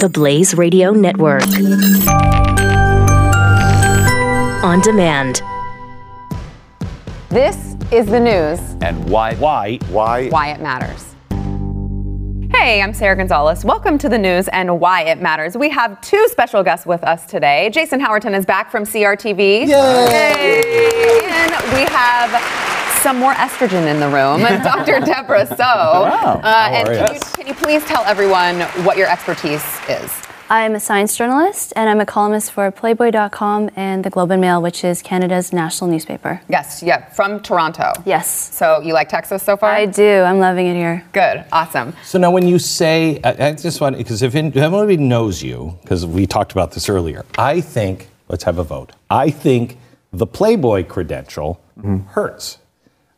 The Blaze Radio Network. On demand. This is the news. And why? Why? Why? Why it matters. Hey, I'm Sara Gonzales. Welcome to the news and why it matters. We have two special guests with us today. Jason Howerton is back from CRTV. Yay! And we have some more estrogen in the room. Dr. Debra Soh. Wow. Uh, and are can you? you, can you please tell everyone what your expertise is? I'm a science journalist and I'm a columnist for Playboy.com and the Globe and Mail, which is Canada's national newspaper. Yes, yeah, from Toronto. Yes, So you like Texas so far? I do. I'm loving it here. Good, awesome. So now, when you say, I, I just want because if anybody knows you, because we talked about this earlier, I think let's have a vote. I think the Playboy credential hurts.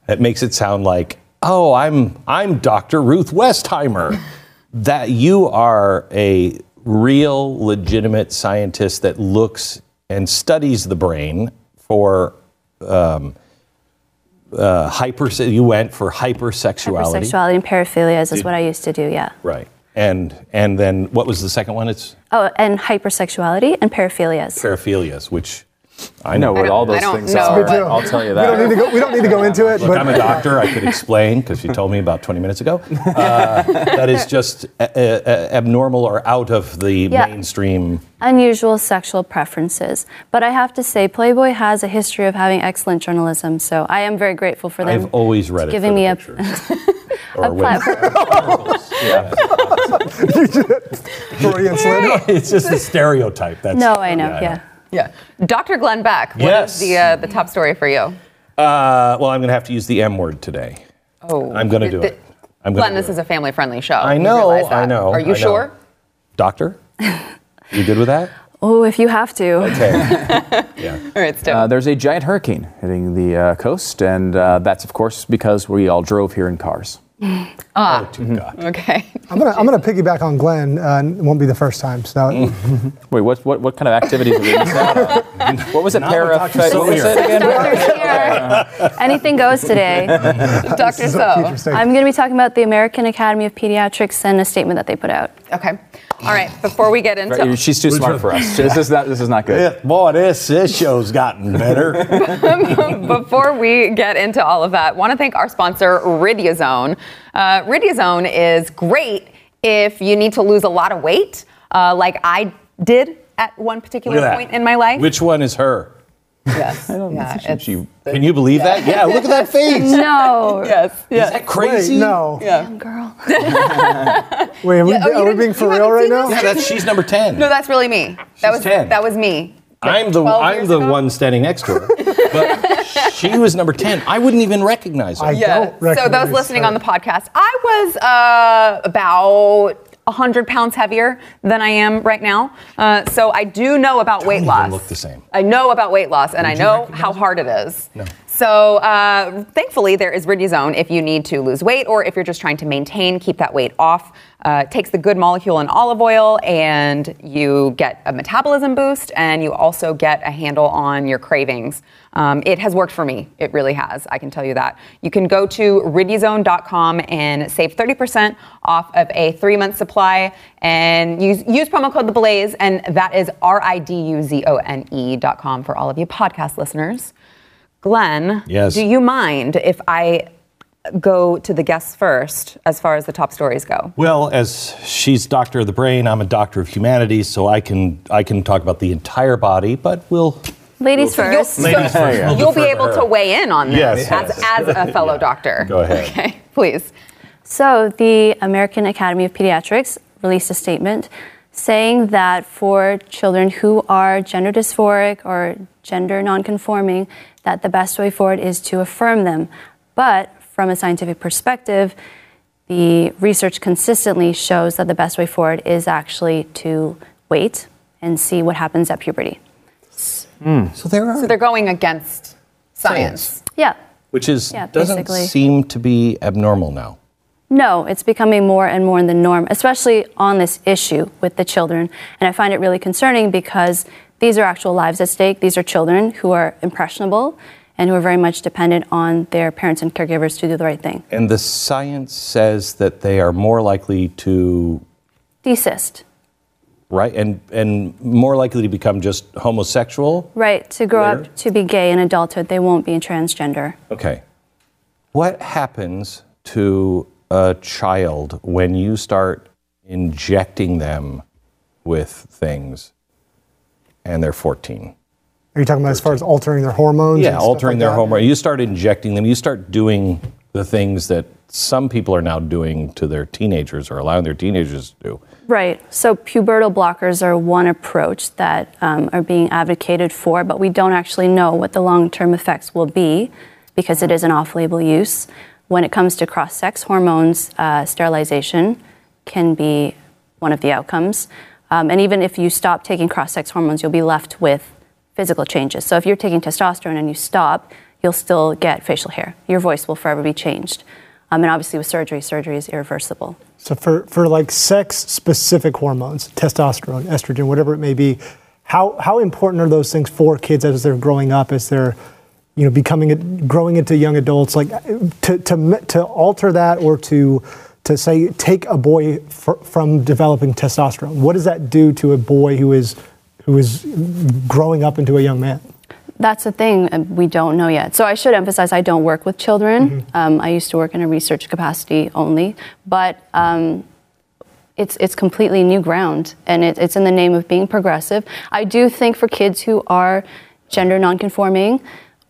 It makes it sound like, oh, I'm I'm Dr. Ruth Westheimer. that you are a real, legitimate scientist that looks and studies the brain for. Um, uh, hyper, you went for hypersexuality. Hypersexuality and paraphilias is what I used to do, yeah. Right. And and then what was the second one? It's Oh, and hypersexuality and paraphilias. paraphilias, which I I know know. what all I those don't things know. are. Big. I'll tell you that. We don't need that. to go. We don't need to go into it. Look, but I'm a doctor. I could explain because you told me about 20 minutes ago. Uh, that is just uh, uh, abnormal or out of the Yeah. mainstream. Unusual sexual preferences. But I have to say, Playboy has a history of having excellent journalism, so I am very grateful for them. I've always read it. giving for the me a- or a when- platform. Freudian slip. it's just a stereotype. That's No, I know, yeah. Yeah. Dr. Glenn Beck, what is Yes. the, uh, the top story for you? Uh, well, I'm going to have to use the M word today. Oh, I'm going to do the- it. I'm Glenn, do this it. is a family friendly show. I know. I know. Are you I know. sure? Doctor, you good with that? Oh, if you have to. Okay. yeah. All right, still. Uh, there's a giant hurricane hitting the uh, coast, and uh, that's, of course, because we all drove here in cars. Ah. Oh, to mm-hmm. God. okay. I'm gonna I'm gonna piggyback on Glenn. Uh, it won't be the first time. So mm-hmm. Wait, what, what, what kind of activities are we missed out on? What was it? Not Para, what was it again? Here. Uh-huh. Anything goes today. Dr. Soh. I'm going to be talking about the American Academy of Pediatrics and a statement that they put out. Okay. All right. Before we get into Right, She's too smart for us. This is not, this is not good. Yeah, Boy, this this show's gotten better. Before we get into all of that, want to thank our sponsor, Riduzone. Uh, Riduzone is great if you need to lose a lot of weight, uh, like I did at one particular Look at that. point in my life. Which one is her? Yes. I don't yeah, think she- Can you believe that? Yeah, look at that face. No. yes. Is that crazy? Wait, no. Yeah. Girl. Wait, are we, Yeah, oh, are we being for real right now? this? Yeah, that's she's number ten. No, that's really me. That She's was 10. that was me. I'm the I'm the ago? one standing next to her. But she was number ten. I wouldn't even recognize her. I Yeah. don't recognize So those listening her. on the podcast, I was uh, about 100 pounds heavier than I am right now. Uh, so I do know about weight loss. look the same. I know about weight loss, and I you know how hard it is. No. So uh, thankfully, there is Riduzone if you need to lose weight or if you're just trying to maintain, keep that weight off. Uh, takes the good molecule in olive oil, and you get a metabolism boost, and you also get a handle on your cravings. Um, it has worked for me. It really has. I can tell you that. You can go to riduzone.com and save 30% off of a three-month supply, and use use promo code the Blaze, and that is R I D U Z O N E.com for all of you podcast listeners. Glenn, Yes. do you mind if I go to the guests first as far as the top stories go? Well, as she's doctor of the brain, I'm a doctor of humanities, so I can I can talk about the entire body, but we'll Ladies You'll, first. Ladies so first. We'll you'll be defer to able to weigh in on this Yes, as, yes. as a fellow Yeah. doctor. Go ahead. Okay, please. So, the American Academy of Pediatrics released a statement saying that for children who are gender dysphoric or gender nonconforming, that the best way forward is to affirm them. But from a scientific perspective, the research consistently shows that the best way forward is actually to wait and see what happens at puberty. Hmm. So there are So they're going against science. Yeah. which is Yeah, doesn't basically. seem to be abnormal now. No, it's becoming more and more the norm, especially on this issue with the children. And I find it really concerning because these are actual lives at stake. These are children who are impressionable and who are very much dependent on their parents and caregivers to do the right thing. And the science says that they are more likely to Desist. right? And and more likely to become just homosexual. Right, to grow Later? up to be gay in adulthood, they won't be transgender. Okay. What happens to a child when you start injecting them with things and they're 14? Are you talking about as far as altering their hormones? Yeah, altering like their that? hormone. You start injecting them, you start doing the things that some people are now doing to their teenagers or allowing their teenagers to do. Right. So pubertal blockers are one approach that um, are being advocated for, but we don't actually know what the long-term effects will be because it is an off-label use. When it comes to cross-sex hormones, uh, sterilization can be one of the outcomes. Um, and even if you stop taking cross-sex hormones, you'll be left with physical changes. So if you're taking testosterone and you stop, you'll still get facial hair. Your voice will forever be changed. Um, and obviously, with surgery, surgery is irreversible. So for, for like sex specific hormones, testosterone, estrogen, whatever it may be, how, how important are those things for kids as they're growing up, as they're you know becoming growing into young adults? Like to, to, to alter that or to to say take a boy fr- from developing testosterone, what does that do to a boy who is who is growing up into a young man? That's the thing we don't know yet. So I should emphasize I don't work with children. Um, I used to work in a research capacity only, but um, it's it's completely new ground, and it, it's in the name of being progressive. I do think for kids who are gender nonconforming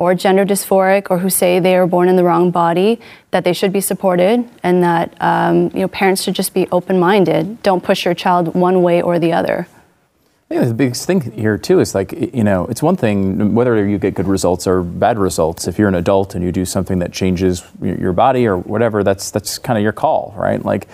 or gender dysphoric or who say they are born in the wrong body, that they should be supported, and that um, you know parents should just be open-minded. Don't push your child one way or the other. Think the biggest thing here too is like you know it's one thing whether you get good results or bad results. If you're an adult and you do something that changes your body or whatever, that's that's kind of your call, right? Like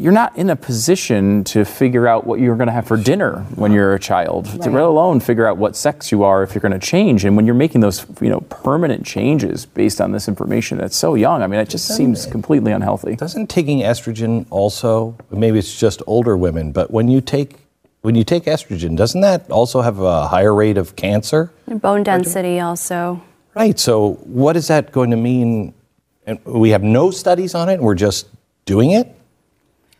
you're not in a position to figure out what you're going to have for dinner when you're a child, to let alone figure out what sex you are if you're going to change. And when you're making those you know permanent changes based on this information that's so young, I mean, it just seems completely unhealthy. Doesn't taking estrogen also, maybe it's just older women, but when you take when you take estrogen, doesn't that also have a higher rate of cancer? Bone density also. Right. So what is that going to mean? And we have no studies on it, and we're just doing it.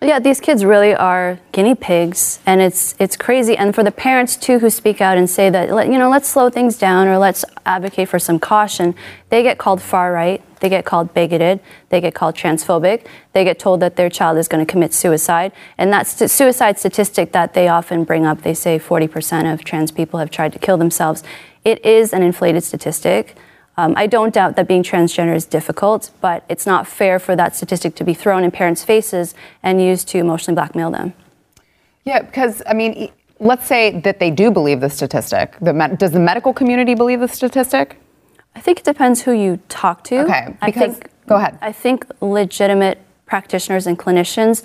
Yeah, these kids really are guinea pigs, and it's it's crazy. And for the parents too, who speak out and say that you know let's slow things down or let's advocate for some caution, they get called far right, they get called bigoted, they get called transphobic, they get told that their child is going to commit suicide, and that's the suicide statistic that they often bring up. They say 40% of trans people have tried to kill themselves. It is an inflated statistic. Um, I don't doubt that being transgender is difficult, but it's not fair for that statistic to be thrown in parents' faces and used to emotionally blackmail them. Yeah, because I mean, let's say that they do believe the statistic. The does the medical community believe the statistic? I think it depends who you talk to. Okay, I think, go ahead. I think legitimate practitioners and clinicians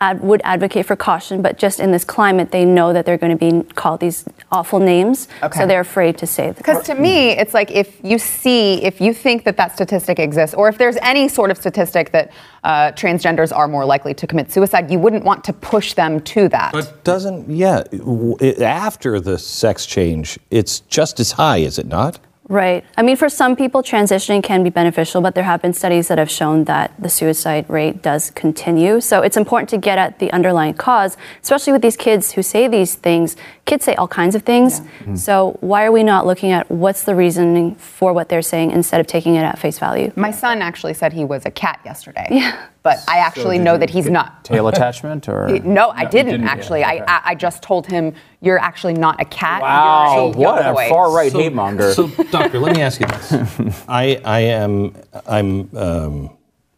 ad- would advocate for caution, but just in this climate, they know that they're going to be called these awful names, Okay. so they're afraid to say. Because to me, it's like if you see, if you think that that statistic exists, or if there's any sort of statistic that uh, transgenders are more likely to commit suicide, you wouldn't want to push them to that. But doesn't yeah? w- it- after the sex change, it's just as high, is it not? Right. I mean, for some people, transitioning can be beneficial, but there have been studies that have shown that the suicide rate does continue. So it's important to get at the underlying cause, especially with these kids who say these things. Kids say all kinds of things. Mm-hmm. So why are we not looking at what's the reasoning for what they're saying instead of taking it at face value? My son actually said he was a cat yesterday. Yeah. But I actually know that he's not. Tail attachment or No, I you didn't, yeah, actually. okay. I, I I just told him you're actually not a cat. Wow, you're a what young a far right hate monger. So, doctor, let me ask you this: I, I am I'm um,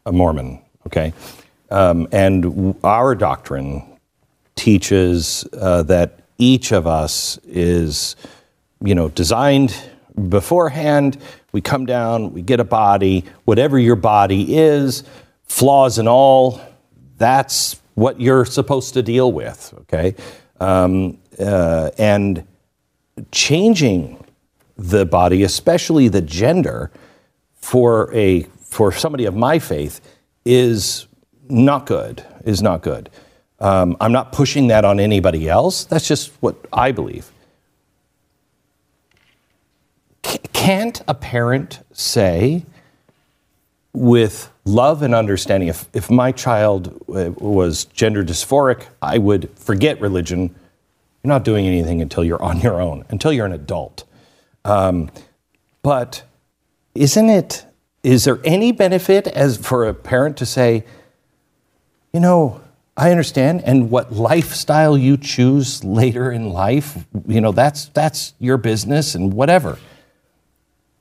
a Mormon, okay, um, and our doctrine teaches uh, that each of us is, you know, designed beforehand. We come down, we get a body, whatever your body is, flaws and all. That's what you're supposed to deal with, okay, um, uh, and changing the body, especially the gender, for a for somebody of my faith, is not good. Is not good. Um, I'm not pushing that on anybody else. That's just what I believe. C- can't a parent say, with love and understanding, if, if my child uh, was gender dysphoric, I would forget religion You're not doing anything until you're on your own, until you're an adult. Um, but isn't it? Is there any benefit as for a parent to say, you know, I understand, and what lifestyle you choose later in life, you know, that's that's your business and whatever.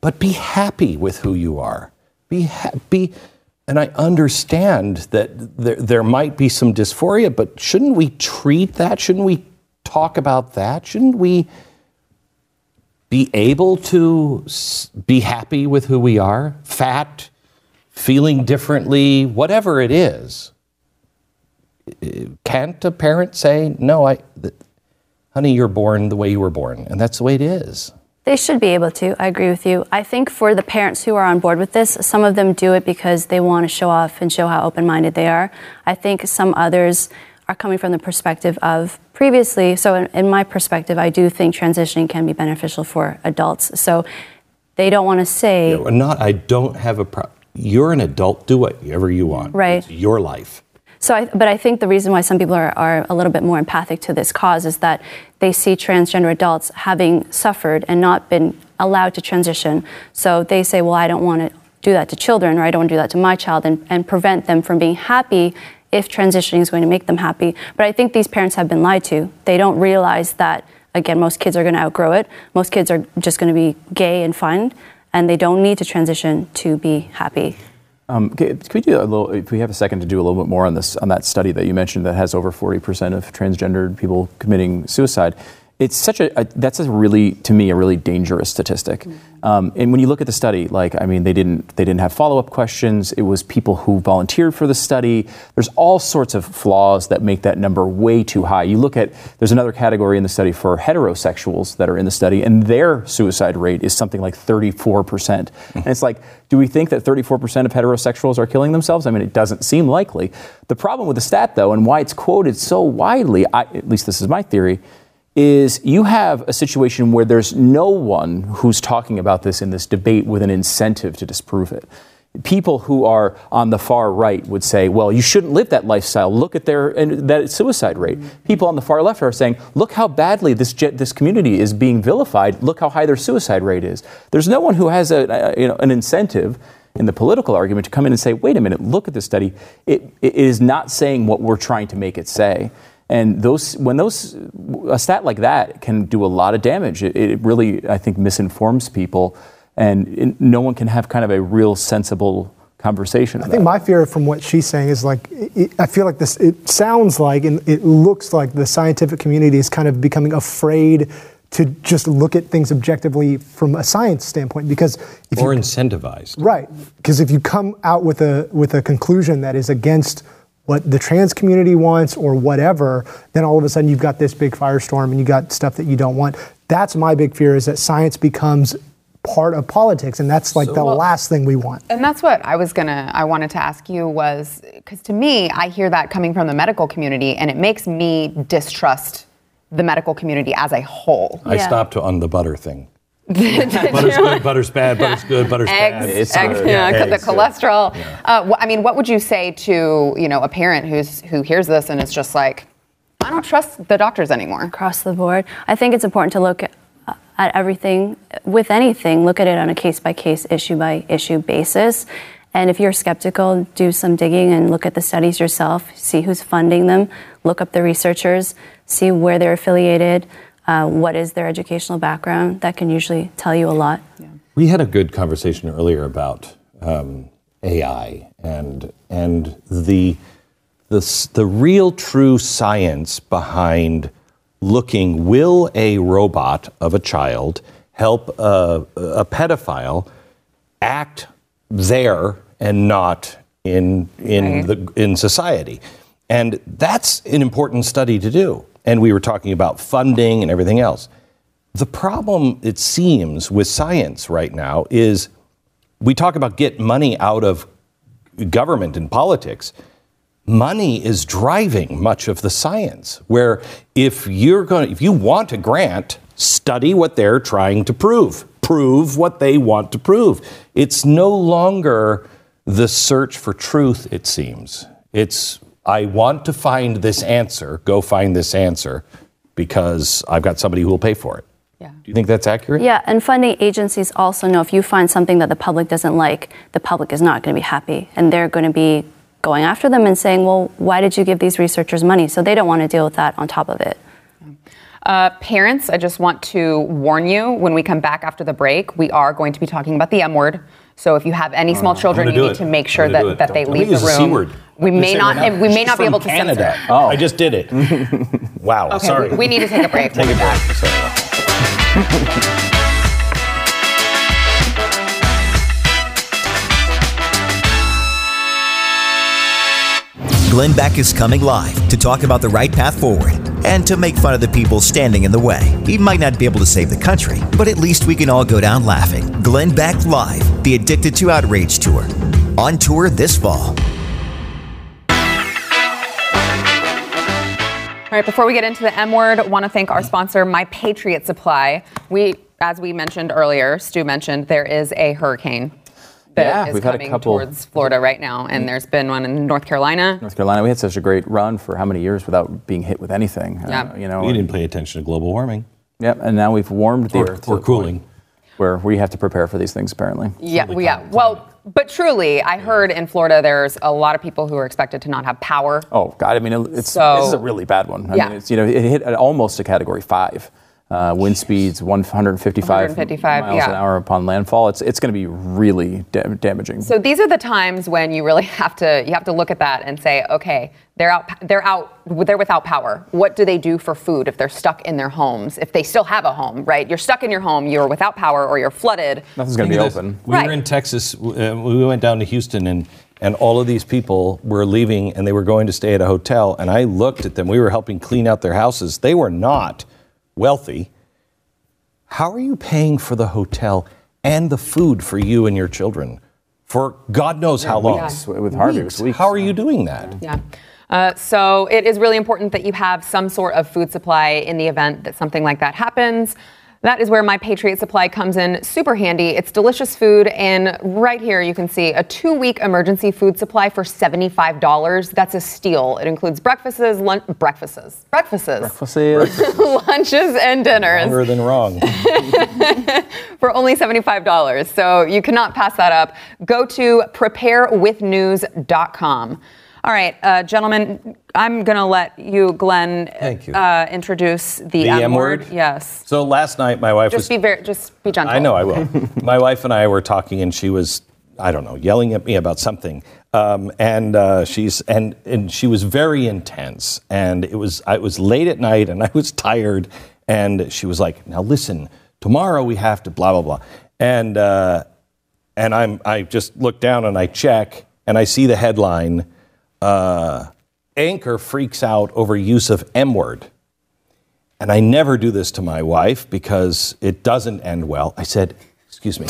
But be happy with who you are. Be happy. And I understand that there, there might be some dysphoria, but shouldn't we treat that? Shouldn't we talk about that? Shouldn't we be able to be happy with who we are? Fat, feeling differently, whatever it is. Can't a parent say, no, I, honey, you're born the way you were born, and that's the way it is? They should be able to. I agree with you. I think for the parents who are on board with this, some of them do it because they want to show off and show how open minded they are. I think some others are coming from the perspective of previously. So, in, in my perspective, I do think transitioning can be beneficial for adults. So, they don't want to say, not, I don't have a problem. You're an adult, do whatever you want. Right. It's your life. So, I, but I think the reason why some people are, are a little bit more empathic to this cause is that they see transgender adults having suffered and not been allowed to transition. So they say, well, I don't want to do that to children, or I don't want to do that to my child, and, and prevent them from being happy if transitioning is going to make them happy. But I think these parents have been lied to. They don't realize that, again, most kids are going to outgrow it. Most kids are just going to be gay and fun, and they don't need to transition to be happy. Um, can we do a little? If we have a second to do a little bit more on this, on that study that you mentioned that has over 40% of transgendered people committing suicide. It's such a, a that's a really to me a really dangerous statistic. Um, and when you look at the study, like I mean, they didn't they didn't have follow up questions. It was people who volunteered for the study. There's all sorts of flaws that make that number way too high. You look at there's another category in the study for heterosexuals that are in the study, and their suicide rate is something like 34 percent. And it's like, do we think that 34 percent of heterosexuals are killing themselves? I mean, it doesn't seem likely. The problem with the stat, though, and why it's quoted so widely, I, at least this is my theory, is you have a situation where there's no one who's talking about this in this debate with an incentive to disprove it. People who are on the far right would say, well, you shouldn't live that lifestyle. Look at their and that suicide rate. People on the far left are saying, look how badly this, this community is being vilified. Look how high their suicide rate is. There's no one who has a- you know, an incentive in the political argument to come in and say, wait a minute, look at this study. It, it is not saying what we're trying to make it say. And those, when those, a stat like that can do a lot of damage. It, it really, I think, misinforms people, and it- no one can have kind of a real sensible conversation. I think my fear from what she's saying is like, it, I feel like this, it sounds like and it looks like the scientific community is kind of becoming afraid to just look at things objectively from a science standpoint because if Or you, incentivized. right because if you come out with a with a conclusion that is against what the trans community wants or whatever then all of a sudden you've got this big firestorm and you got stuff that you don't want that's my big fear is that science becomes part of politics and that's like the last thing we want And that's what I was gonna, I wanted to ask you was, because to me, I hear that coming from the medical community, and it makes me distrust the medical community as a whole. I Yeah. stopped on the butter thing. butter's good, butter's bad, butter's good, butter's bad. Eggs, It's eggs, not- yeah, yeah, 'cause the eggs, yeah. cholesterol. Uh, wh- I mean, what would you say to you know a parent who's who hears this and is just like, I don't trust the doctors anymore. across the board. I think it's important to look at, at everything with anything, look at it on a case by case, issue by issue basis. And if you're skeptical, do some digging and look at the studies yourself, see who's funding them, look up the researchers, see where they're affiliated, uh, what is their educational background. That can usually tell you a lot. We had a good conversation earlier about um, AI and and the, the the real true science behind looking will a robot of a child help a, a pedophile act there and not in in Right. the in society and that's an important study to do and we were talking about funding and everything else the problem, it seems, with science right now is we talk about get money out of government and politics. Money is driving much of the science. Where if you're going, if you want a grant, study what they're trying to prove. Prove what they want to prove. It's no longer the search for truth. It seems it's I want to find this answer. Go find this answer because I've got somebody who will pay for it. Yeah. Do you think that's accurate? Yeah, and funding agencies also know if you find something that the public doesn't like, the public is not going to be happy. And they're going to be going after them and saying, well, why did you give these researchers money? So they don't want to deal with that on top of it. Uh, parents, I just want to warn you when we come back after the break, we are going to be talking about the M word. So if you have any small oh, children, you need it. to make sure that, that they leave the use C room. word. We may not, say we may She's not be able to Canada. censor. Oh. I just did it. wow. Okay, sorry. we need to take a break. Take a break. Sorry. Glenn Beck is coming live to talk about the right path forward and to make fun of the people standing in the way. He might not be able to save the country, but at least we can all go down laughing. Glenn Beck Live, the Addicted to Outrage Tour. On tour this fall. All right, before we get into the M word, I want to thank our sponsor, My Patriot Supply. We, as we mentioned earlier, Stu mentioned, there is a hurricane that Yeah, is we've had a coming couple- towards Florida right now, and there's been one in North Carolina. North Carolina, we had such a great run for how many years without being hit with anything. uh, Yeah. you know. We didn't pay attention to global warming Yep, and now we've warmed the or, earth or cooling. where we have to prepare for these things. Apparently. Yeah, we- yeah. Well, but truly, I heard in Florida there's a lot of people who are expected to not have power. Oh God! I mean, it's So- this is a really bad one. I Yeah. mean, it's you know it hit almost a Category Five. Uh, wind speeds 155, 155, miles yeah. an hour upon landfall. It's it's going to be really da- damaging. So these are the times when you really have to you have to look at that and say, okay, they're out they're out they're without power. What do they do for food if they're stuck in their homes? If they still have a home, right? You're stuck in your home, you're without power or you're flooded. Nothing's going to be of this. open. We Right. were in Texas. Uh, we went down to Houston, and and all of these people were leaving, and they were going to stay at a hotel. And I looked at them. We were helping clean out their houses. They were not wealthy. How are you paying for the hotel and the food for you and your children for God knows how long? weeks. With Harvey, it was weeks. How are you doing that? Yeah. Uh, so it is really important that you have some sort of food supply in the event that something like that happens. That is where my Patriot Supply comes in super handy. It's delicious food, and right here you can see a two week emergency food supply for $75. That's a steal. It includes breakfasts, lunch, breakfasts, breakfasts, We'll lunches, and dinners Longer than wrong. for only $75. So you cannot pass that up. Go to preparewithnews.com. All right, uh, gentlemen, I'm going to let you, Glenn, Thank you. Uh, introduce the, The M word. Yes. So last night, my wife was Just be very, just be gentle. I know I will. My wife and I were talking, and she was, I don't know, yelling at me about something. Um, and uh, she's and and she was very intense. And it was I was late at night, and I was tired. And she was like, "Now listen, tomorrow we have to blah blah blah." And uh, and I'm I just look down and I check, and I see the headline: uh, Anchor freaks out over use of M word. And I never do this to my wife because it doesn't end well. I said, Excuse me.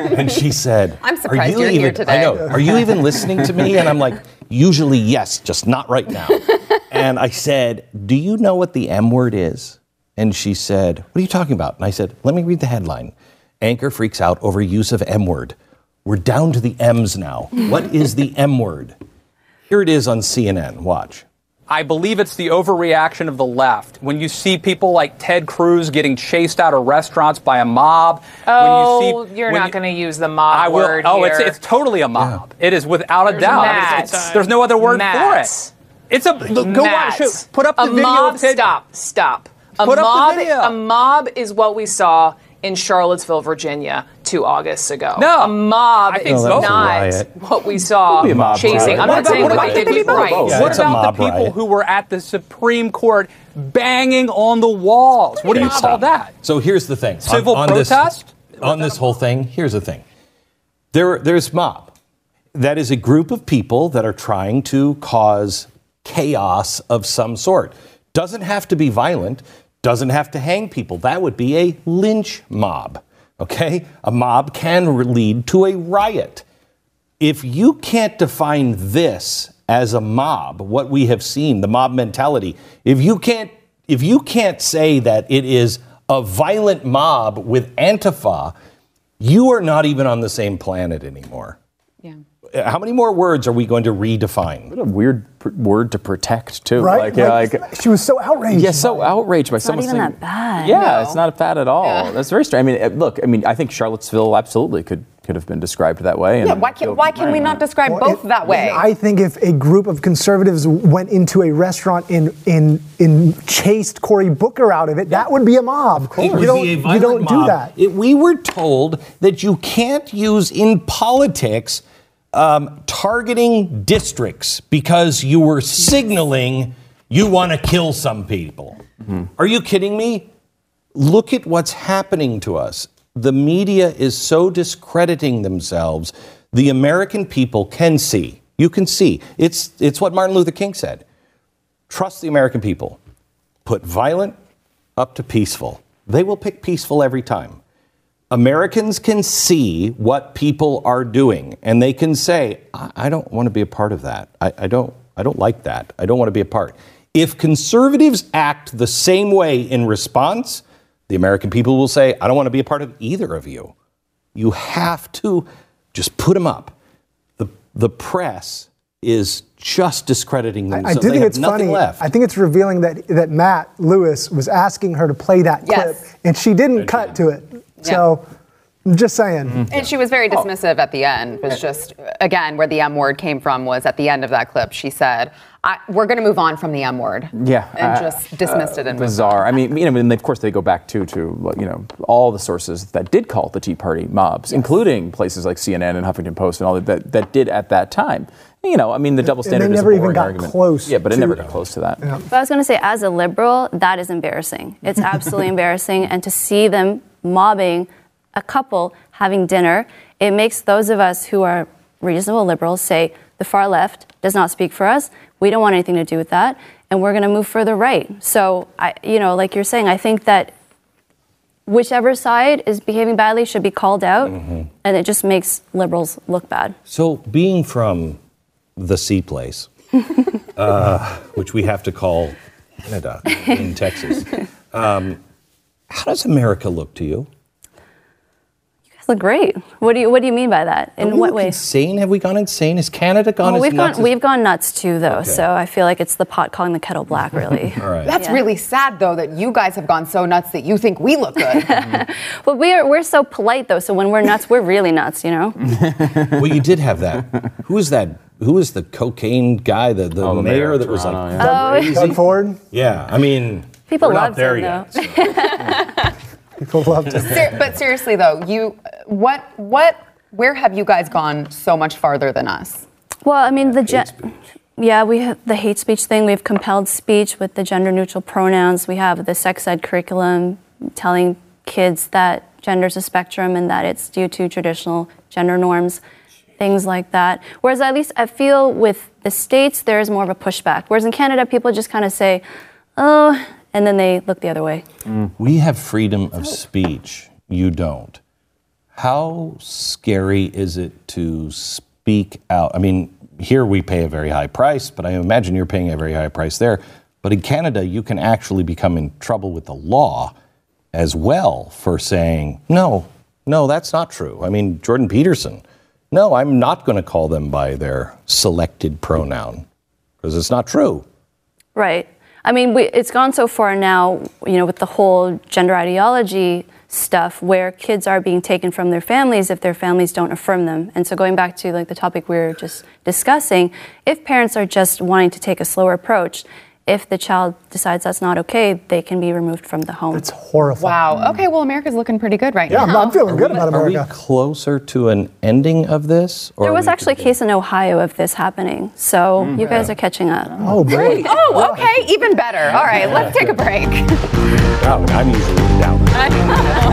and she said, I'm "Are surprised you you're here today." I know. Are you even listening to me? And I'm like, Usually, yes, just not right now. and I said, Do you know what the M word is? And she said, What are you talking about? And I said, Let me read the headline Anchor freaks out over use of M word. We're down to the M's now. What is the M word? Here it is on CNN. Watch. I believe it's the overreaction of the left. When you see people like Ted Cruz getting chased out of restaurants by a mob. Oh, when you oh, see, you're when not you- going to use the mob I will. word oh, here. it's it's totally a mob. It is without a There's doubt. I mean, it's- it's- there's no other word Mats. for it. It's a go watch it. Put up the a video. mob. of Ted- Stop. Stop. A Put up the mob. video. A mob is what we saw in Charlottesville, Virginia, two Augusts ago. No. a mob I think is so. No, not what we saw be a mob chasing. I'm not saying what what they did was right. Yeah, what about the people riot. who were at the Supreme Court banging on the walls? What do you call that? So here's the thing. Civil protest? This, on this whole thing, here's the thing. There, there's mob. That is a group of people that are trying to cause chaos of some sort. Doesn't have to be violent. Doesn't have to hang people. That would be a lynch mob. Okay? A mob can lead to a riot. If you can't define this as a mob, what we have seen, the mob mentality, if you can't if you can't say that it is a violent mob with Antifa, you are not even on the same planet anymore. Yeah. How many more words are we going to redefine? What a weird pr- word to protect too. Right? Like, yeah, Like, like she was so outraged. yeah, so outraged by Not someone even saying, that bad. Yeah, No. it's not bad at all. That's very strange. I mean, uh, look, I mean, I think Charlottesville absolutely could could have been described that way. and Yeah, why can, why can we not describe Well, both it- that way? I think if a group of conservatives went into a restaurant and in in chased Cory Booker out of it, that would be a mob. It would You don't, be a you don't do that. It- we were told that you can't use in politics um, targeting districts because you were signaling you want to kill some people. Are you kidding me? Look at what's happening to us. The media is so discrediting themselves. The American people can see. You can see. It's, it's what Martin Luther King said. Trust the American people. Put violent up to peaceful. They will pick peaceful every time. Americans can see what people are doing and they can say, I, I don't want to be a part of that. I, I, don't, I don't like that. I don't want to be a part. If conservatives act the same way in response, the American people will say, I don't want to be a part of either of you. You have to just put them up. The, the press is just discrediting them. I so do they think have it's funny. left. I think it's revealing that that Matt Lewis was asking her to play that Yes. clip, and she didn't cut to it. So, I'm just saying. And she was very dismissive at the end. Was just again where the M word came from was at the end of that clip. She said, I, "We're going to move on from the M word." Yeah, and uh, just dismissed it and moved bizarre. I mean, you know, and of course they go back to to you know all the sources that did call the Tea Party mobs, including places like CNN and Huffington Post and all that that, that did at that time. You know, I mean, the double they standard is never even got argument. close Yeah, but it to- never got close to that. But I was going to say, as a liberal, that is embarrassing. It's absolutely embarrassing. And to see them mobbing a couple having dinner, it makes those of us who are reasonable liberals say the far left does not speak for us. We don't want anything to do with that. And we're going to move further right. So, I, you know, like you're saying, I think that whichever side is behaving badly should be called out. And it just makes liberals look bad. So, being from the sea place, uh, which we have to call Canada in Texas, um, how does America look to you? You guys look great. What do you, what do you mean by that? In we what way? Insane? Have we gone insane? Has Canada gone Well, we've nuts gone as- we've gone nuts too, though. Okay. So I feel like it's the pot calling the kettle black, really. All right. That's Yeah. really sad, though, that you guys have gone so nuts that you think we look good. but we're we're so polite though. So when we're nuts, we're really nuts, you know. well, you did have that. Who was that? Who was the cocaine guy? The, the, Oh, the mayor, mayor of that was like Toronto, yeah. Oh, crazy? Doug Ford, Yeah, I mean, People we're not there him, yet. though. so. people loved him. Ser- but seriously, though, you what what where have you guys gone so much farther than us? Well, I mean the gen- yeah, we have the hate speech thing. We have compelled speech with the gender neutral pronouns. We have the sex ed curriculum telling kids that gender's a spectrum and that it's due to traditional gender norms, things like that. Whereas at least I feel with the states there is more of a pushback. Whereas in Canada, people just kind of say, "Oh," and then they look the other way. We have freedom of speech. You don't. How scary is it to speak out? I mean, here we pay a very high price, but I imagine you're paying a very high price there. But in Canada, you can actually become in trouble with the law as well for saying, no, no, that's not true. I mean, Jordan Peterson, no, I'm not going to call them by their selected pronoun because it's not true. Right. I mean, we, it's gone so far now, you know, with the whole gender ideology stuff where kids are being taken from their families if their families don't affirm them. And so going back to like the topic we were just discussing, if parents are just wanting to take a slower approach, if the child decides that's not okay, they can be removed from the home. It's horrifying. Wow. Okay. Well, America's looking pretty good right now. Yeah, I'm, feeling good about America. Are we America. closer to an ending of this? Or there was actually a case in Ohio of this happening. So you mm-hmm. guys are catching up. Oh boy. Oh, okay. Even better. All right. Let's take a break. Oh, I'm usually down.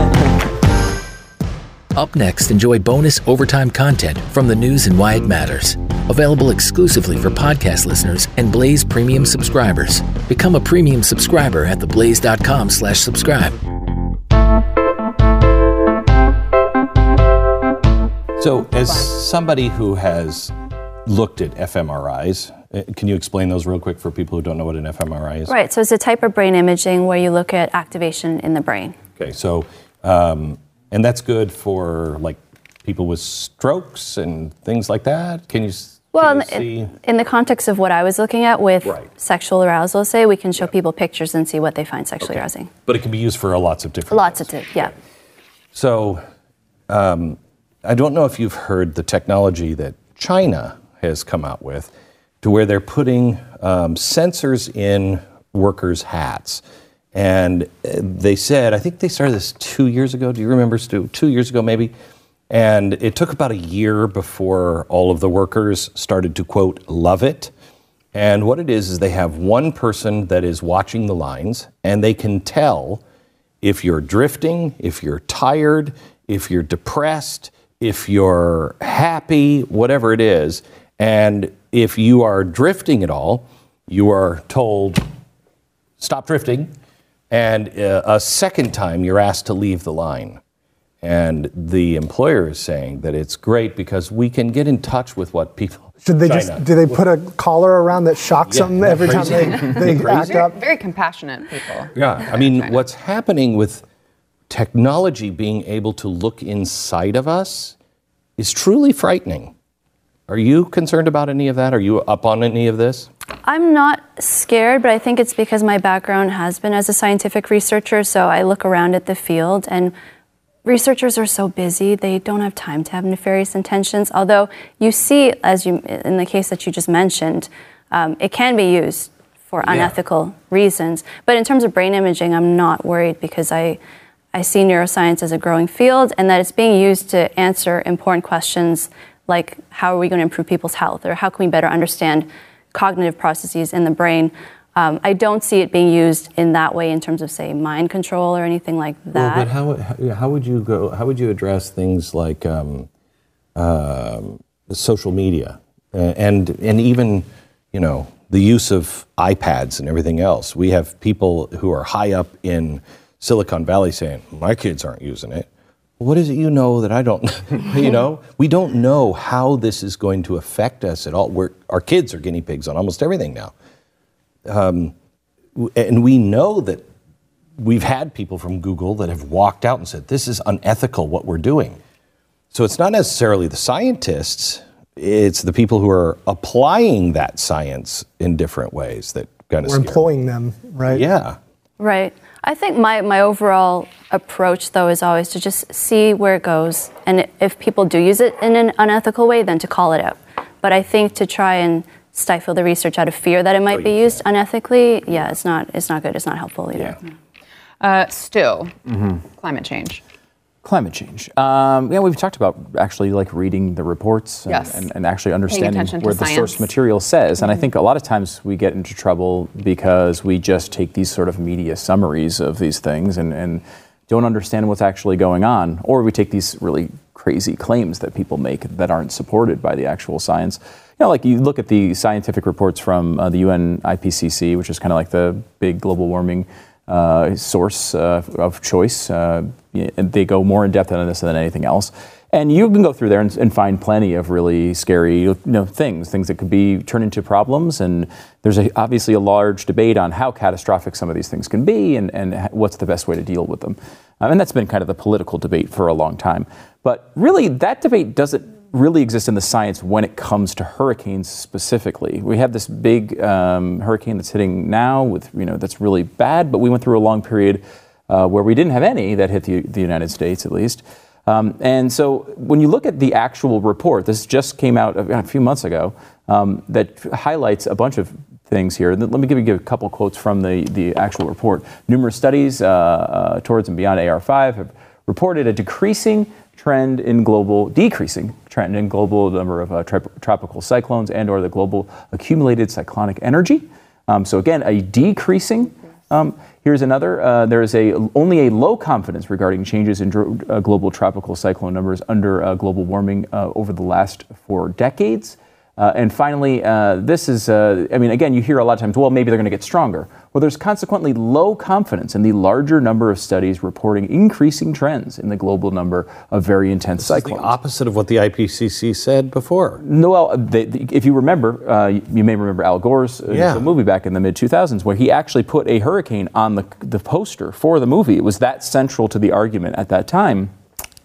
Up next, enjoy bonus overtime content from the news and why it matters. Available exclusively for podcast listeners and Blaze Premium subscribers. Become a premium subscriber at theblaze.com slash subscribe. So, as somebody who has looked at fMRIs, uh, can you explain those real quick for people who don't know what an fMRI is? Right. So it's a type of brain imaging where you look at activation in the brain. Okay, so, um, and that's good for like people with strokes and things like that? Can you, Well, can in, you in the context of what I was looking at with Right. sexual arousal, say we can show people pictures and see what they find sexually arousing. But it can be used for lots of different. Lots of tips, yeah. So, um, I don't know if you've heard the technology that China has come out with to where they're putting um, sensors in workers' hats. And uh, they said, I think they started this two years ago. Do you remember, Stu? Two years ago, maybe? And it took about a year before all of the workers started to, quote, love it. And what it is, is they have one person that is watching the lines, and they can tell if you're drifting, if you're tired, if you're depressed, if you're happy, whatever it is. And if you are drifting at all, you are told, stop drifting. And uh, a second time, you're asked to leave the line. And the employer is saying that it's great because we can get in touch with what people. Should they China. just do they put a collar around that shocks Yeah, them isn't that every time they, Isn't they act Very, up? very compassionate people. Yeah, I mean, what's happening with technology being able to look inside of us is truly frightening. Are you concerned about any of that? Are you up on any of this? I'm not scared, but I think it's because my background has been as a scientific researcher. So I look around at the field, and researchers are so busy, they don't have time to have nefarious intentions. Although you see, as you in the case that you just mentioned, um, it can be used for unethical reasons. But in terms of brain imaging, I'm not worried because I. I see neuroscience as a growing field and that it's being used to answer important questions like how are we going to improve people's health or how can we better understand cognitive processes in the brain. Um, I don't see it being used in that way in terms of, say, mind control or anything like that. Well, but how, how, would you go? How would you address things like um, um, social media uh, and and even you know the use of iPads and everything else? We have people who are high up in Silicon Valley saying my kids aren't using it. What is it you know that I don't? you know, we don't know how this is going to affect us at all. We're, our kids are guinea pigs on almost everything now, um, and we know that we've had people from Google that have walked out and said, this is unethical what we're doing. So it's not necessarily the scientists, it's the people who are applying that science in different ways that kind of We're employing them, right? Yeah. Right. I think my, my overall approach, though, is always to just see where it goes. And if people do use it in an unethical way, then to call it out. But I think to try and stifle the research out of fear that it might be used unethically, yeah, it's not, it's not good. It's not helpful either. Uh, Stu, Mm-hmm. climate change. Climate change. Um, yeah, we've talked about actually like reading the reports and, Yes. and, and actually understanding where the source material says. And I think a lot of times we get into trouble because we just take these sort of media summaries of these things and, and don't understand what's actually going on. Or we take these really crazy claims that people make that aren't supported by the actual science. You know, like you look at the scientific reports from uh, the UN IPCC, which is kind of like the big global warming uh, source uh, of choice. Uh, they go more in depth on this than anything else. And you can go through there and, and find plenty of really scary you know, things, things that could be turn into problems. And there's a, obviously a large debate on how catastrophic some of these things can be and, and what's the best way to deal with them. Um, and that's been kind of the political debate for a long time. But really, that debate doesn't really exist in the science when it comes to hurricanes specifically. We have this big um, hurricane that's hitting now with you know that's really bad, but we went through a long period uh, where we didn't have any that hit the, the United States at least. Um, and so when you look at the actual report, this just came out a, a few months ago um, that highlights a bunch of things here. Let me give you a couple quotes from the, the actual report. Numerous studies uh, uh, towards and beyond AR5 have reported a decreasing trend in global decreasing trend in global number of uh, trop- tropical cyclones and or the global accumulated cyclonic energy. Um, so again, a decreasing. Um, here's another. Uh, there is a only a low confidence regarding changes in uh, global tropical cyclone numbers under uh, global warming uh, over the last four decades. Uh, and finally, uh, this is, uh, I mean, again, you hear a lot of times, well, maybe they're going to get stronger. Well, there's consequently low confidence in the larger number of studies reporting increasing trends in the global number of very intense cyclones. The opposite of what the IPCC said before. No, well, they, they- if you remember, uh, you you may remember Al Gore's uh, Yeah. movie back in the mid 2000s, where he actually put a hurricane on the, the poster for the movie. It was that central to the argument at that time.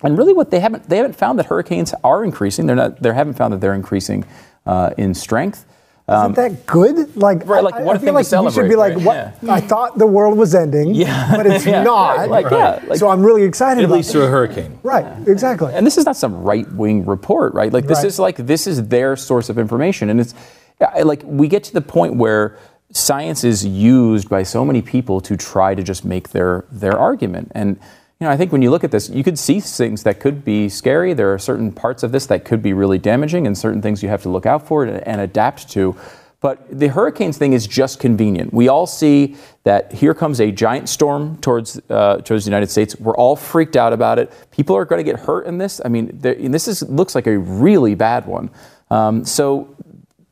And really, what they haven't they haven't found that hurricanes are increasing. They're not. They haven't found that they're increasing uh, in strength. Isn't that good? Like, Right, like, I, what I a feel thing to like you should be like, right, what? yeah. I thought the world was ending, Yeah. but it's Yeah, not. like, yeah, like- so I'm really excited It about through to a hurricane. Right, exactly. And this is not some right wing report, right? Like this Right. is like this is their source of information, and it's like we get to the point where science is used by so many people to try to just make their their argument. And you know, I think when you look at this, you could see things that could be scary. There are certain parts of this that could be really damaging, and certain things you have to look out for and, and adapt to. But the hurricanes thing is just convenient. We all see that here comes a giant storm towards uh, towards the United States. We're all freaked out about it. People are going to get hurt in this. I mean, this is looks like a really bad one. Um, so,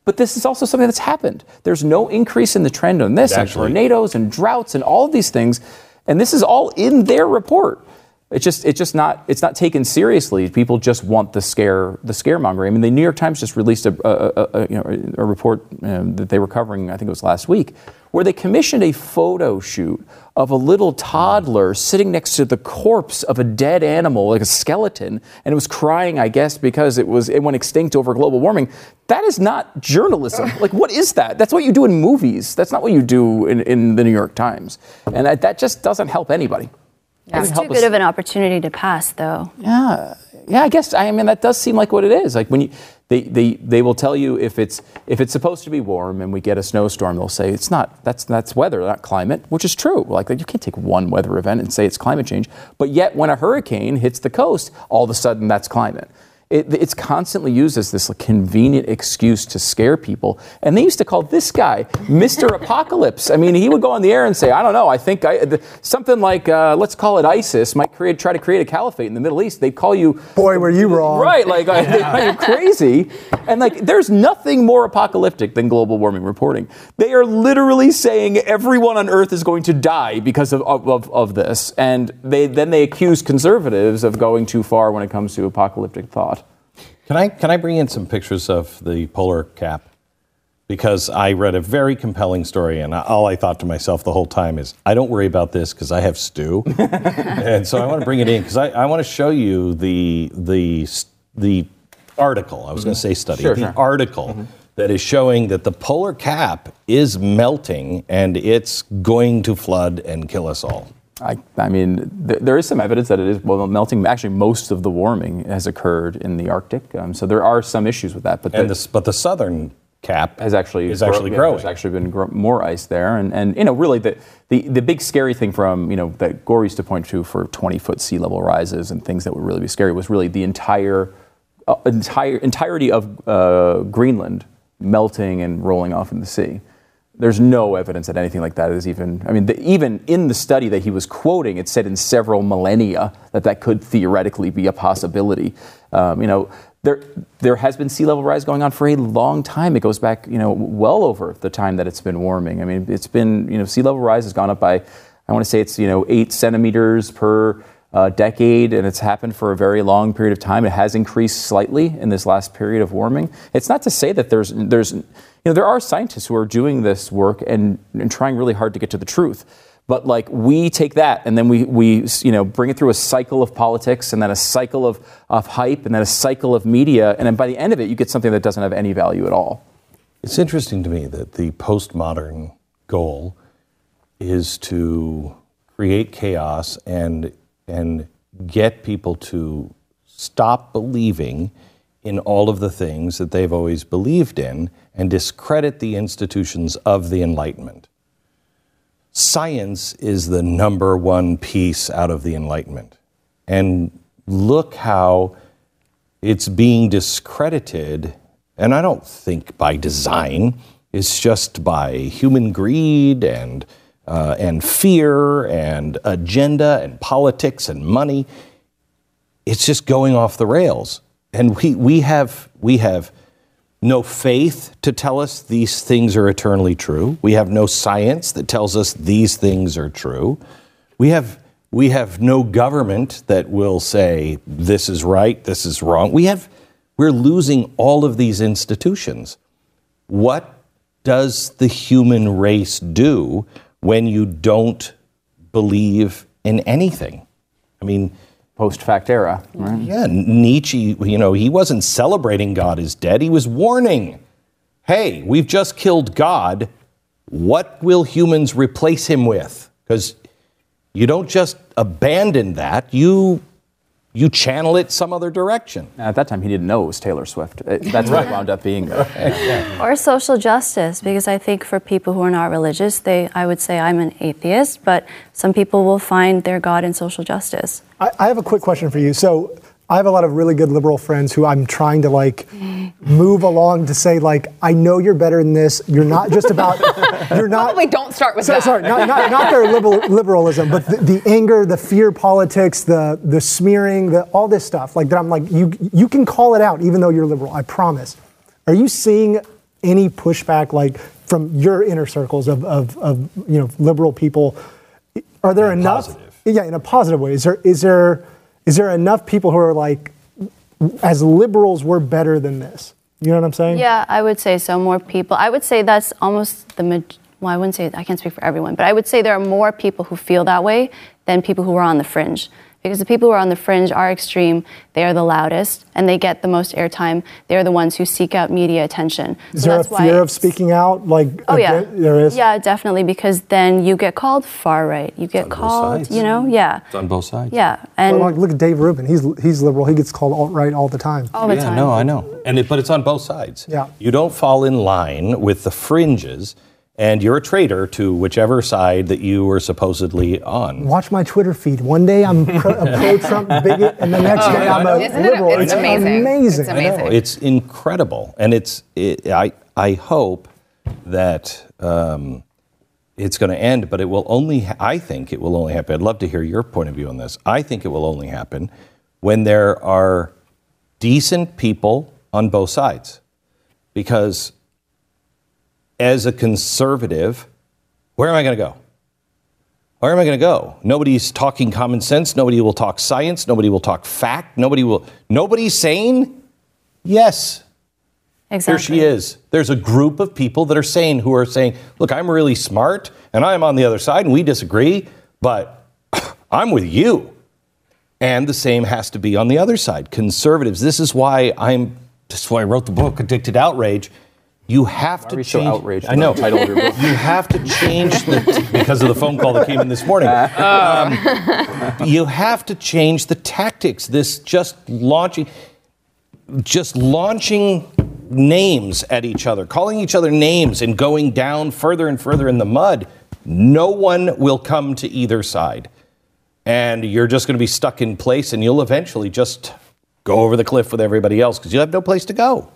but this is also something that's happened. There's no increase in the trend on this, and Actually- tornadoes and droughts and all of these things, and this is all in their report. It's just it's just not it's not taken seriously. People just want the scare the scaremongering. I mean, the New York Times just released a, a, a, a, you know, a report um, that they were covering. I think it was last week, where they commissioned a photo shoot of a little toddler sitting next to the corpse of a dead animal, like a skeleton, and it was crying, I guess, because it was it went extinct over global warming. That is not journalism. like, what is that? That's what you do in movies. That's not what you do in, in the New York Times, and that, that just doesn't help anybody. It's too good us- of an opportunity to pass, though. yeah, yeah. I guess I mean that does seem like what it is. Like when you they, they, they will tell you if it's if it's supposed to be warm and we get a snowstorm, they'll say it's not. That's that's weather, not climate, which is true. Like you can't take one weather event and say it's climate change. But yet when a hurricane hits the coast, all of a sudden that's climate. It, it's constantly used as this convenient excuse to scare people. And they used to call this guy Mr. Apocalypse. I mean, he would go on the air and say, I don't know, I think I, the, something like, uh, let's call it ISIS, might create, try to create a caliphate in the Middle East. They'd call you. Boy, were you wrong. Right, like, I, you're crazy. And like, there's nothing more apocalyptic than global warming reporting. They are literally saying everyone on Earth is going to die because of, of, of, of this. And they, then they accuse conservatives of going too far when it comes to apocalyptic thought. Can I can I bring in some pictures of the polar cap? Because I read a very compelling story, and all I thought to myself the whole time is, I don't worry about this because I have stew, and so I want to bring it in because I, I want to show you the the the article. I was going to mm-hmm. say study, Sure, the sure. article mm-hmm. that is showing that the polar cap is melting and it's going to flood and kill us all. I, I mean, th- there is some evidence that it is well melting. Actually, most of the warming has occurred in the Arctic, um, so there are some issues with that. But And the- this, but the southern cap has actually is actually grow- yeah, growing. There's actually been more ice there, and and you know really the, the the big scary thing from you know that Gore used to point to for 20 foot sea level rises and things that would really be scary was really the entire uh, entire entirety of uh, Greenland melting and rolling off in the sea. There's no evidence that anything like that is even. I mean, the, even in the study that he was quoting, it said in several millennia that that could theoretically be a possibility. Um, you know, there there has been sea level rise going on for a long time. It goes back, you know, well over the time that it's been warming. I mean, it's been, you know, sea level rise has gone up by, I want to say it's, you know, eight centimeters per uh, decade, and it's happened for a very long period of time. It has increased slightly in this last period of warming. It's not to say that there's there's you know there are scientists who are doing this work and, and trying really hard to get to the truth. But like we take that and then we, we you know bring it through a cycle of politics and then a cycle of, of hype and then a cycle of media and then by the end of it you get something that doesn't have any value at all. It's interesting to me that the postmodern goal is to create chaos and and get people to stop believing in all of the things that they've always believed in and discredit the institutions of the Enlightenment. Science is the number one piece out of the Enlightenment. And look how it's being discredited, and I don't think by design, it's just by human greed and, uh, and fear and agenda and politics and money. It's just going off the rails. And we, we, have, we have no faith to tell us these things are eternally true. We have no science that tells us these things are true. We have, we have no government that will say this is right, this is wrong. We have, we're losing all of these institutions. What does the human race do when you don't believe in anything? I mean, post fact era. Right? Yeah, Nietzsche, you know, he wasn't celebrating God is dead. He was warning, hey, we've just killed God. What will humans replace him with? Because you don't just abandon that, you you channel it some other direction. At that time, he didn't know it was Taylor Swift. Uh, it- that's what it wound up being. though. Or social justice, because I think for people who are not religious, they I would say I'm an atheist, but some people will find their God in social justice. I, I have a quick question for you. So I have a lot of really good liberal friends who I'm trying to like move along to say like I know you're better than this. You're not just about you're not Probably don't start with So, that. sorry, not, not, not their liberal, liberalism, but the, the anger, the fear politics, the the smearing, the, all this stuff. Like that, I'm like, you you can call it out, even though you're liberal. I promise. Are you seeing any pushback, like from your inner circles of, of, of you know liberal people? Are there enough? Yeah, in a positive way. Is there is there is there enough people who are like, as liberals, we're better than this? You know what I'm saying? Yeah, I would say so. More people. I would say that's almost the. maj- Well, I wouldn't say I can't speak for everyone, but I would say there are more people who feel that way than people who are on the fringe. Because the people who are on the fringe are extreme. They are the loudest, and they get the most airtime. They are the ones who seek out media attention. Is So there a that's why fear of speaking out? Like, Oh yeah, there is. Yeah, definitely, because then you get called far right. You get called, you know, yeah, It's on both sides. yeah, and Well, like, look at Dave Rubin. He's he's liberal. He gets called alt right all the time. all the yeah, time. no, I know. And it, but it's on both sides. Yeah. You don't fall in line with the fringes, and you're a traitor to whichever side that you were supposedly on. Watch my Twitter feed. One day I'm pro, a pro-Trump bigot, and the next day I'm a Isn't it- liberal. it's amazing. amazing. It's amazing. It's incredible, and it's. It, I I hope that um, it's going to end, but it will only. Ha- I think it will only happen. I'd love to hear your point of view on this. I think it will only happen when there are decent people on both sides, because as a conservative, where am I going to go? Where am I going to go? Nobody's talking common sense. Nobody will talk science. Nobody will talk fact. Nobody will. Nobody's sane. Yes, exactly. here she is. There's a group of people that are sane who are saying, "Look, I'm really smart, and I'm on the other side, and we disagree, but I'm with you." And the same has to be on the other side. Conservatives. This is why I'm. This is why I wrote the book, Addicted Outrage. You have to are you so change. outraged I know. the title of your book? You have to change the because of the phone call that came in this morning. Um, you have to change the tactics. This just launching, just launching names at each other, calling each other names, and going down further and further in the mud. No one will come to either side, and you're just going to be stuck in place, and you'll eventually just go over the cliff with everybody else because you have no place to go.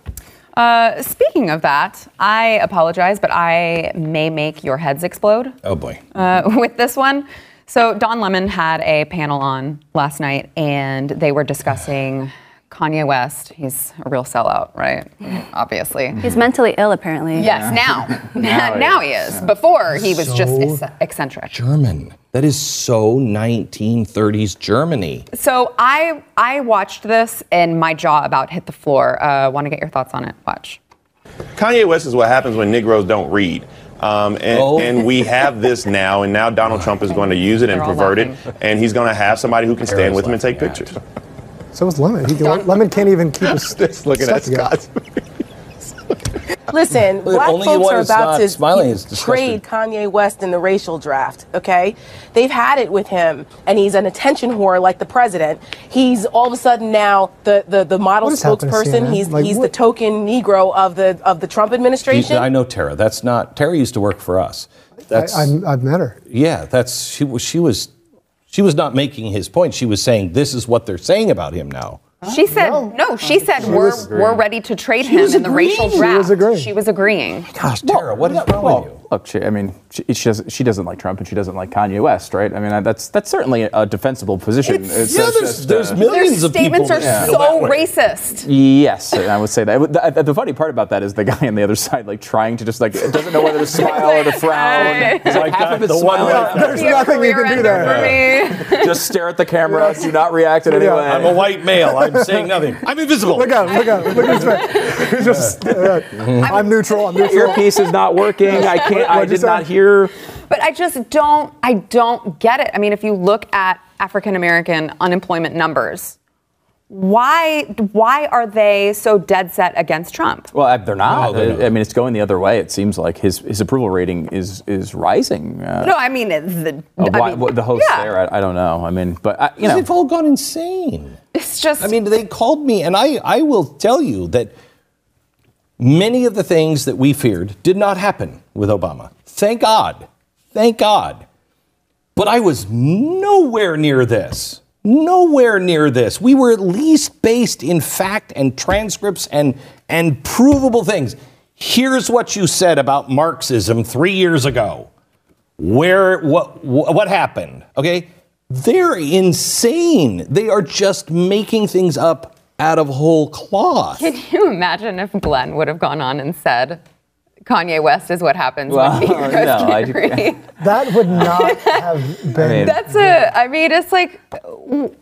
Uh, speaking of that, I apologize, but I may make your heads explode Oh boy. uh, with this one. So Don Lemon had a panel on last night, and they were discussing Kanye West. He's a real sellout, right? Obviously. He's mentally ill, apparently. Yes, now. Now he now he is. Before, he was just So- ex- eccentric. German. That is so 1930s Germany. So I I watched this, and my jaw about hit the floor. Uh, Want to get your thoughts on it? Watch. Kanye West is what happens when Negroes don't read. Um, and, Oh. and we have this now, and now Donald Trump is going to use it and pervert it, and he's going to have somebody who can stand with him and take laughing pictures. So is Lemon. He, Lemon can't even keep his Just looking at together. Scott. Listen, black only folks are about to smiling trade. Kanye West in the racial draft, okay? They've had it with him, and he's an attention whore like the president. He's all of a sudden now the, the, the model What has happened to spokesperson. He's, Like, he's the token Negro of the, of the Trump administration. I know Tara. That's not Tara used to work for us. That's I, I'm, I've met her. yeah. That's she was she was she was not making his point. She was saying this is what they're saying about him now. She said no. she said we're was we're ready to trade him was in the racial agreeing. draft. She was agreeing. She was agreeing. Oh gosh, Tara, what is wrong with you? Look, she, I mean, she, she, doesn't, she doesn't like Trump and she doesn't like Kanye West, right? I mean, that's that's certainly a defensible position. It's- yeah, it's there's, just, there's uh, millions of people statements are that so racist. Yes, I would say that. The, the funny part about that is the guy on the other side, like trying to just like doesn't know whether to smile or to frown. He's like Like half that, of it the one smiling, where- There's Be nothing you can do ender there. for me. just stare at the camera, do not react in any way. I'm a white male. I'm saying nothing. I'm invisible. Look at him. Look at him. Look at his face. Just. uh, I'm neutral. I'm neutral. Earpiece is not working. I can't. I did not hear. But I just don't. I don't get it. I mean, if you look at African American unemployment numbers, why why are they so dead set against Trump? Well, they're not. No, they're not. I mean, it's going the other way. It seems like his his approval rating is is rising. Uh, No, I mean the. uh, I why- mean, the host yeah. there, I, I don't know. I mean, but I, you know, they've all gone insane. It's just. I mean, they called me, and I, I will tell you that many of the things that we feared did not happen with Obama. Thank God. Thank God. But I was nowhere near this. Nowhere near this. We were at least based in fact and transcripts and, and provable things. Here's what you said about Marxism three years ago. Where what what happened? Okay, they're insane. They are just making things up out of whole cloth. Can you imagine if Glenn would have gone on and said, Kanye West is what happens Well, when Negroes no, I- get? That would not have been. mean- That's a. I mean, it's like,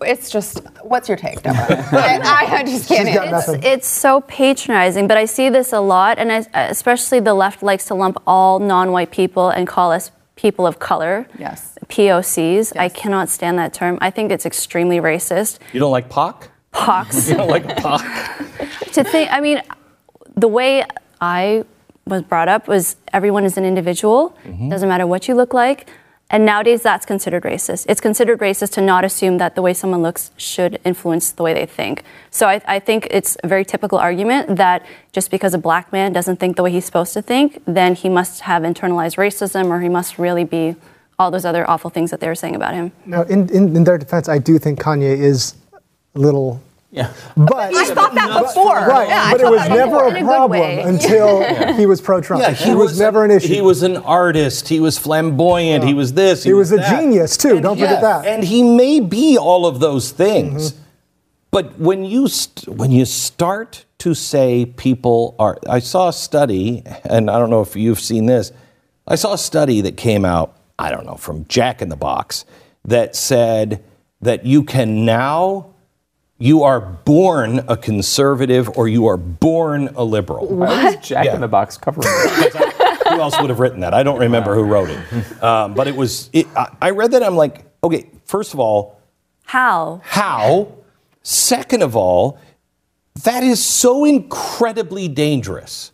it's just. What's your take, Deborah? I, I just can't. She's it's- It's so patronizing, but I see this a lot, and I, especially the left likes to lump all non-white people and call us people of color. Yes. POCs. Yes. I cannot stand that term. I think it's extremely racist. You don't like POC? Pox. You don't like POC? to think, I mean, the way I was brought up was everyone is an individual. Mm-hmm. Doesn't matter what you look like. And nowadays, that's considered racist. It's considered racist to not assume that the way someone looks should influence the way they think. So I, I think it's a very typical argument that just because a black man doesn't think the way he's supposed to think, then he must have internalized racism or he must really be all those other awful things that they were saying about him. Now, in, in, in their defense, I do think Kanye is a little. Yeah. But I thought that before. Right, Yeah, but it was never a a problem way. until he was pro-Trump. Yeah, it was, never an issue. He was an artist. He was flamboyant. He was this. He, He was a that. genius, too. And Don't forget yes, that. And he may be all of those things. Mm-hmm. But when you st- when you start to say people are, I saw a study, and I don't know if you've seen this. I saw a study that came out. I don't know from Jack in the Box that said that you can now. You are born a conservative or you are born a liberal. Why is Jack Yeah. in the Box covering it? who else would have written that? I don't remember who wrote it. Um, but it was, it, I, I read that. I'm like, okay, first of all, How? how? Second of all, that is so incredibly dangerous.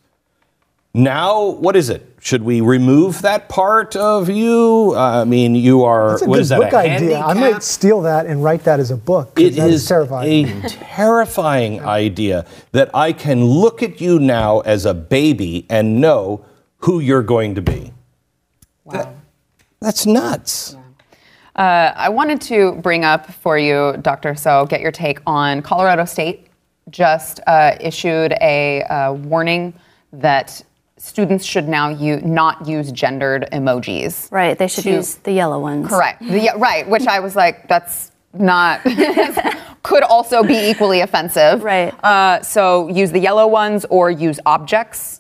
Now, what is it? Should we remove that part of you? I mean, you are, That's a what good is that, book a idea. I might steal that and write that as a book. It that is terrifying. a terrifying idea that I can look at you now as a baby and know who you're going to be. Wow. that's nuts. Uh, I wanted to bring up for you, Dr. Soh, get your take on Colorado State just uh, issued a uh, warning that students should now u- not use gendered emojis. Right, they should To- use the yellow ones. Correct. The, yeah, right, which I was like, that's not, could also be equally offensive. Right. Uh, so use the yellow ones or use objects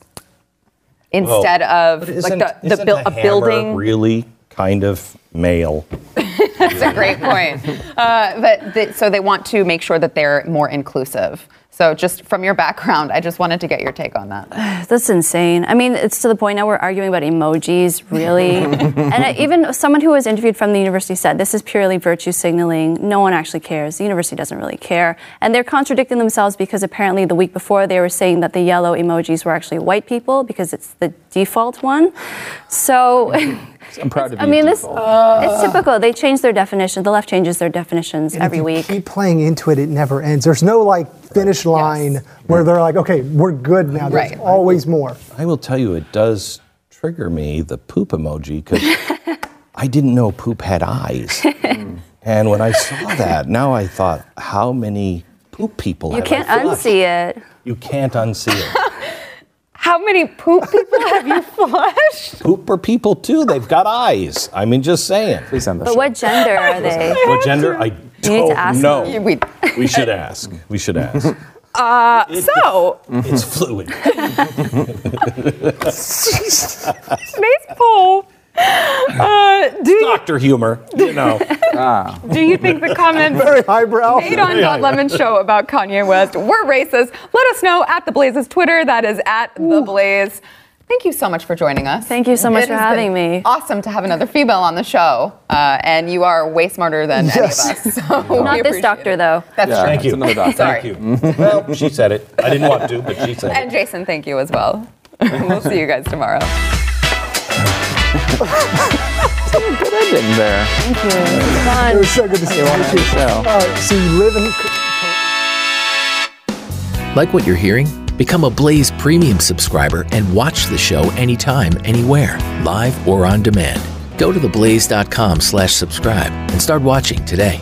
instead of like isn't- the, the isn't buil- a a building. really kind of male. That's a great point. Uh, but th- so they want to make sure that they're more inclusive. So just from your background, I just wanted to get your take on that. That's insane. I mean, it's to the point now we're arguing about emojis, really. and I, even someone who was interviewed from the university said this is purely virtue signaling. No one actually cares. The university doesn't really care. And they're contradicting themselves because apparently the week before they were saying that the yellow emojis were actually white people because it's the default one. So. I'm proud to be I mean, a this default. it's typical. They change their definition. The left changes their definitions And if every you week. Keep playing into it; it never ends. There's no like finish line where they're like, "Okay, we're good now." There's Right. always more. I will tell you, it does trigger me the poop emoji because I didn't know poop had eyes. and when I saw that, now I thought, how many poop people You have can't I unsee it. You can't unsee it. How many poop people have you flushed? Poop are people too. They've got eyes. I mean, just saying. Please end the But show. what gender are they? What gender? I need to don't ask know. them. We, We should ask. We should ask. uh, so, It's fluid. space poll. Uh, do, you, Doctor humor, you know. do you think the comments Very highbrow. made on Don Lemon's show about Kanye West were racist? Let us know at The Blaze's Twitter. That is at The Blaze. Thank you so much for joining us. Thank you so much It for having me. Awesome to have another female on the show, uh, and you are way smarter than Yes. any of us. So we Not this doctor, it. though. That's Yeah, true. Thank you. it's another doctor. Sorry. Thank you. well, she said it. I didn't want to, but she said And it. And Jason, thank you as well. we'll see you guys tomorrow. Good ending there. Thank you. It was It was so good to see you. on the show. All right, so you live in. Like what you're hearing? Become a Blaze Premium subscriber and watch the show anytime, anywhere, live or on demand. Go to theblaze.com slash subscribe and start watching today.